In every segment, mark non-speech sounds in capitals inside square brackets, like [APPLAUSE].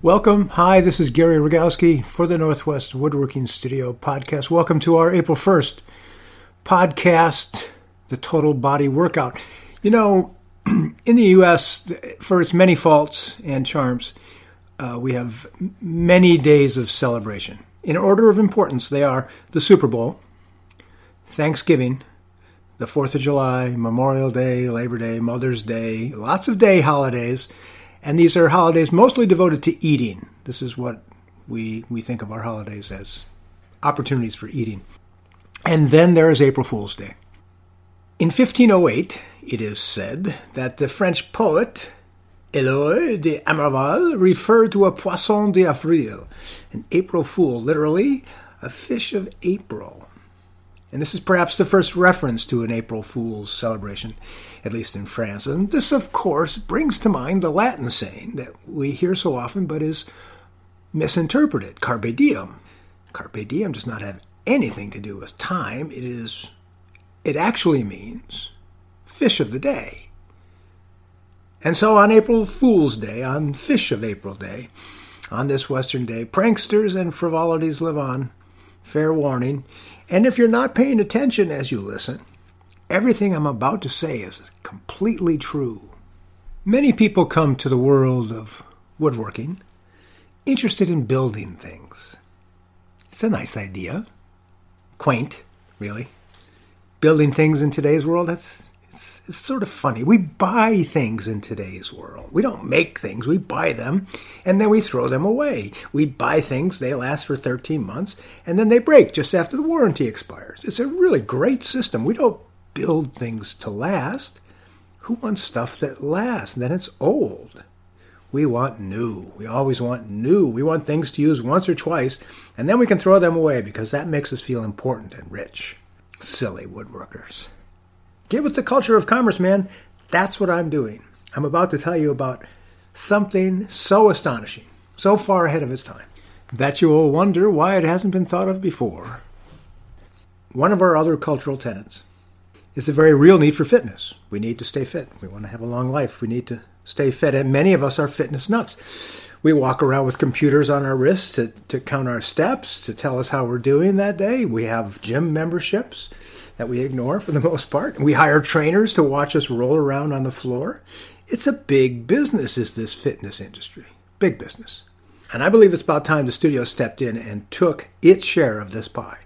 Welcome. Hi, this is Gary Rogowski for the Northwest Woodworking Studio podcast. Welcome to our April 1st podcast, The Total Body Workout. You know, [CLEARS THROAT] in the U.S., for its many faults and charms, uh, we have many days of celebration. In order of importance, they are the Super Bowl, Thanksgiving, the 4th of July, Memorial Day, Labor Day, Mother's Day, lots of day holidays and these are holidays mostly devoted to eating. This is what we, we think of our holidays as opportunities for eating. And then there is April Fool's Day. In 1508, it is said that the French poet Eloy de Amerval referred to a poisson d'avril, an April fool, literally a fish of April. And this is perhaps the first reference to an April Fool's celebration, at least in France. And this, of course, brings to mind the Latin saying that we hear so often but is misinterpreted carpe diem. Carpe diem does not have anything to do with time. It is it actually means fish of the day. And so on April Fool's Day, on Fish of April Day, on this Western day, pranksters and frivolities live on. Fair warning. And if you're not paying attention as you listen, everything I'm about to say is completely true. Many people come to the world of woodworking interested in building things. It's a nice idea. Quaint, really. Building things in today's world, that's it's, it's sort of funny. We buy things in today's world. We don't make things, we buy them and then we throw them away. We buy things, they last for 13 months, and then they break just after the warranty expires. It's a really great system. We don't build things to last. Who wants stuff that lasts? And then it's old. We want new. We always want new. We want things to use once or twice, and then we can throw them away because that makes us feel important and rich. Silly woodworkers. Get with the culture of commerce, man. That's what I'm doing. I'm about to tell you about something so astonishing, so far ahead of its time, that you will wonder why it hasn't been thought of before. One of our other cultural tenets is the very real need for fitness. We need to stay fit. We want to have a long life. We need to stay fit. And many of us are fitness nuts. We walk around with computers on our wrists to, to count our steps, to tell us how we're doing that day. We have gym memberships that we ignore for the most part. We hire trainers to watch us roll around on the floor. It's a big business, is this fitness industry. Big business. And I believe it's about time the studio stepped in and took its share of this pie.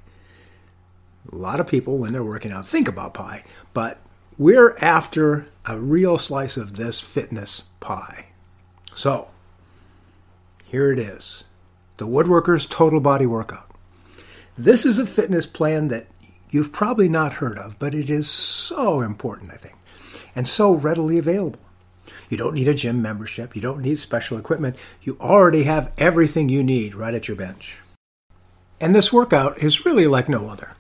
A lot of people, when they're working out, think about pie, but we're after a real slice of this fitness pie. So, here it is the Woodworkers Total Body Workout. This is a fitness plan that you've probably not heard of, but it is so important, I think, and so readily available. You don't need a gym membership, you don't need special equipment, you already have everything you need right at your bench. And this workout is really like no other.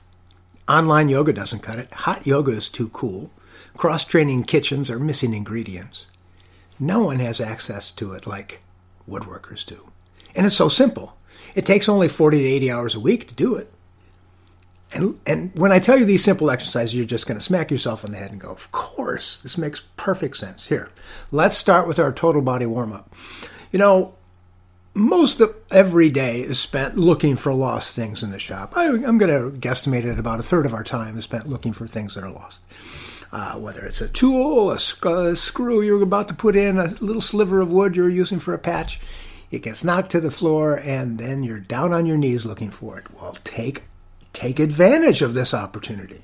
Online yoga doesn't cut it, hot yoga is too cool, cross training kitchens are missing ingredients. No one has access to it like woodworkers do. And it's so simple. It takes only 40 to 80 hours a week to do it. And, and when I tell you these simple exercises, you're just going to smack yourself on the head and go, Of course, this makes perfect sense. Here, let's start with our total body warm up. You know, most of every day is spent looking for lost things in the shop. I, am going to guesstimate it about a third of our time is spent looking for things that are lost. Uh, whether it's a tool, a, a screw you're about to put in, a little sliver of wood you're using for a patch, it gets knocked to the floor, and then you're down on your knees looking for it. Well, take Take advantage of this opportunity.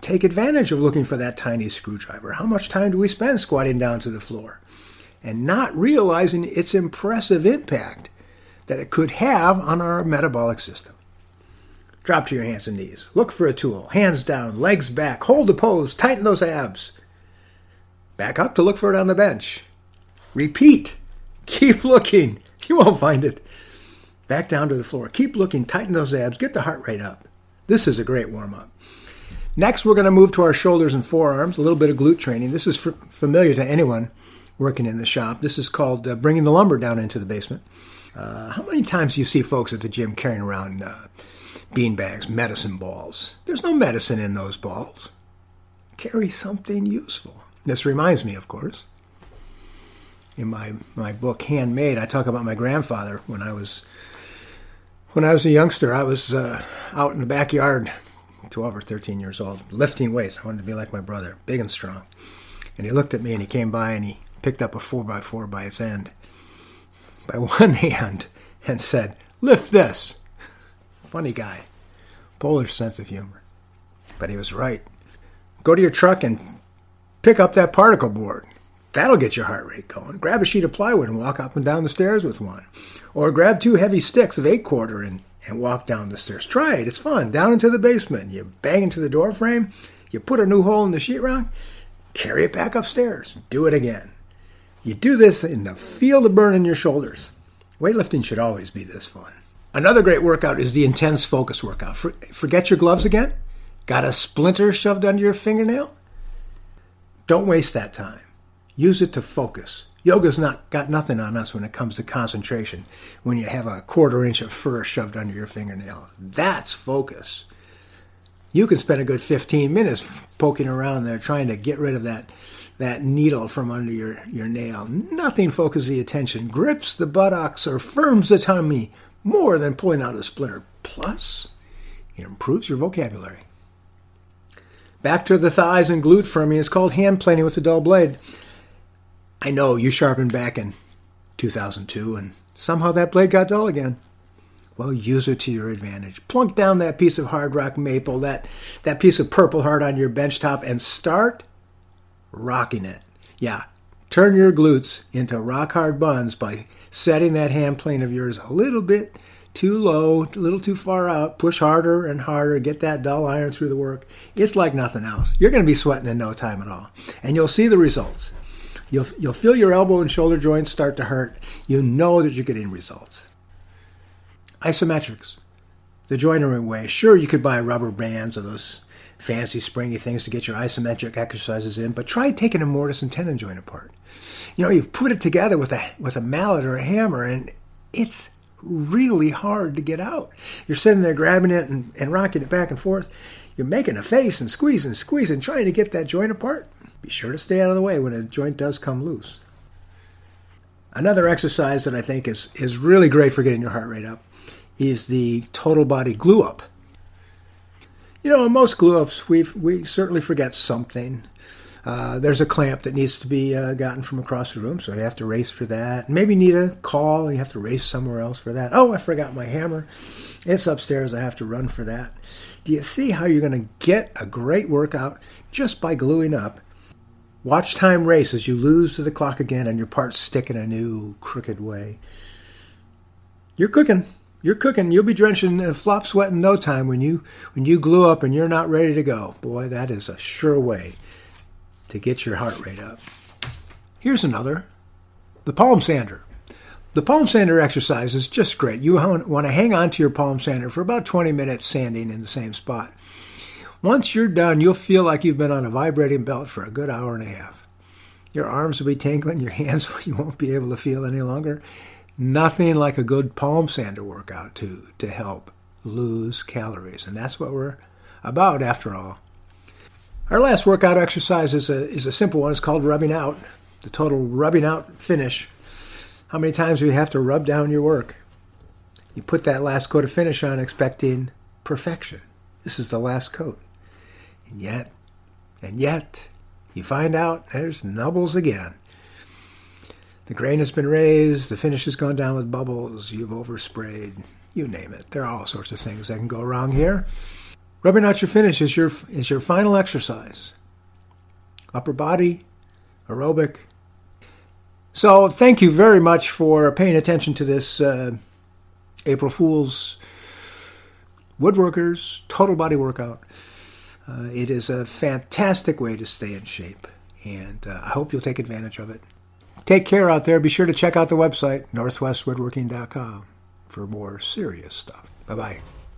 Take advantage of looking for that tiny screwdriver. How much time do we spend squatting down to the floor and not realizing its impressive impact that it could have on our metabolic system? Drop to your hands and knees. Look for a tool. Hands down, legs back. Hold the pose. Tighten those abs. Back up to look for it on the bench. Repeat. Keep looking. [LAUGHS] You won't find it. Back down to the floor. Keep looking, tighten those abs, get the heart rate up. This is a great warm up. Next, we're going to move to our shoulders and forearms, a little bit of glute training. This is familiar to anyone working in the shop. This is called uh, bringing the lumber down into the basement. Uh, how many times do you see folks at the gym carrying around uh, bean bags, medicine balls? There's no medicine in those balls. Carry something useful. This reminds me, of course, in my, my book Handmade, I talk about my grandfather when I was when I was a youngster. I was uh, out in the backyard, 12 or 13 years old, lifting weights. I wanted to be like my brother, big and strong. And he looked at me and he came by and he picked up a 4x4 by its end, by [LAUGHS] one hand, and said, Lift this. Funny guy. Polish sense of humor. But he was right. Go to your truck and pick up that particle board. That'll get your heart rate going. Grab a sheet of plywood and walk up and down the stairs with one. Or grab two heavy sticks of eight quarter and, and walk down the stairs. Try it. It's fun. Down into the basement. You bang into the door frame. You put a new hole in the sheetrock. Carry it back upstairs. Do it again. You do this and feel the burn in your shoulders. Weightlifting should always be this fun. Another great workout is the intense focus workout. For, forget your gloves again? Got a splinter shoved under your fingernail? Don't waste that time. Use it to focus. Yoga's not got nothing on us when it comes to concentration. When you have a quarter inch of fir shoved under your fingernail, that's focus. You can spend a good 15 minutes poking around there trying to get rid of that that needle from under your, your nail. Nothing focuses the attention, grips the buttocks, or firms the tummy more than pulling out a splinter. Plus, it improves your vocabulary. Back to the thighs and glute firming is called hand planing with a dull blade. I know you sharpened back in 2002 and somehow that blade got dull again. Well, use it to your advantage. Plunk down that piece of hard rock maple, that, that piece of purple heart on your bench top, and start rocking it. Yeah, turn your glutes into rock hard buns by setting that hand plane of yours a little bit too low, a little too far out. Push harder and harder, get that dull iron through the work. It's like nothing else. You're going to be sweating in no time at all. And you'll see the results. You'll, you'll feel your elbow and shoulder joints start to hurt. You know that you're getting results. Isometrics, the joinery way. Sure, you could buy rubber bands or those fancy springy things to get your isometric exercises in, but try taking a mortise and tenon joint apart. You know, you've put it together with a with a mallet or a hammer, and it's really hard to get out. You're sitting there grabbing it and, and rocking it back and forth. You're making a face and squeezing, squeezing, trying to get that joint apart. Be sure to stay out of the way when a joint does come loose. Another exercise that I think is, is really great for getting your heart rate up is the total body glue up. You know, in most glue ups, we we certainly forget something. Uh, there's a clamp that needs to be uh, gotten from across the room, so you have to race for that. Maybe need a caul, and you have to race somewhere else for that. Oh, I forgot my hammer. It's upstairs. I have to run for that. Do you see how you're going to get a great workout just by gluing up? Watch time race as you lose to the clock again and your parts stick in a new crooked way. You're cooking you're cooking. You'll be drenching uh, flop sweat in no time when you when you glue up and you're not ready to go. Boy, that is a sure way to get your heart rate up. Here's another: the palm sander. The palm sander exercise is just great. You want to hang on to your palm sander for about 20 minutes sanding in the same spot. Once you're done, you'll feel like you've been on a vibrating belt for a good hour and a half. Your arms will be tingling, your hands [LAUGHS] you won't be able to feel any longer, nothing like a good palm sander workout to, to help lose calories. And that's what we're about after all. Our last workout exercise is a, is a simple one. It's called rubbing out, the total rubbing out finish. How many times do you have to rub down your work? You put that last coat of finish on expecting perfection. This is the last coat. And yet, and yet, you find out there's nubbles again. The grain has been raised, the finish has gone down with bubbles, you've oversprayed, you name it. There are all sorts of things that can go wrong here. Rubbing out your finish is your is your final exercise. Upper body, aerobic. So thank you very much for paying attention to this uh, April Fool's Woodworkers Total Body Workout. Uh, it is a fantastic way to stay in shape, and uh, I hope you'll take advantage of it. Take care out there. Be sure to check out the website, northwestwoodworking.com, for more serious stuff. Bye bye.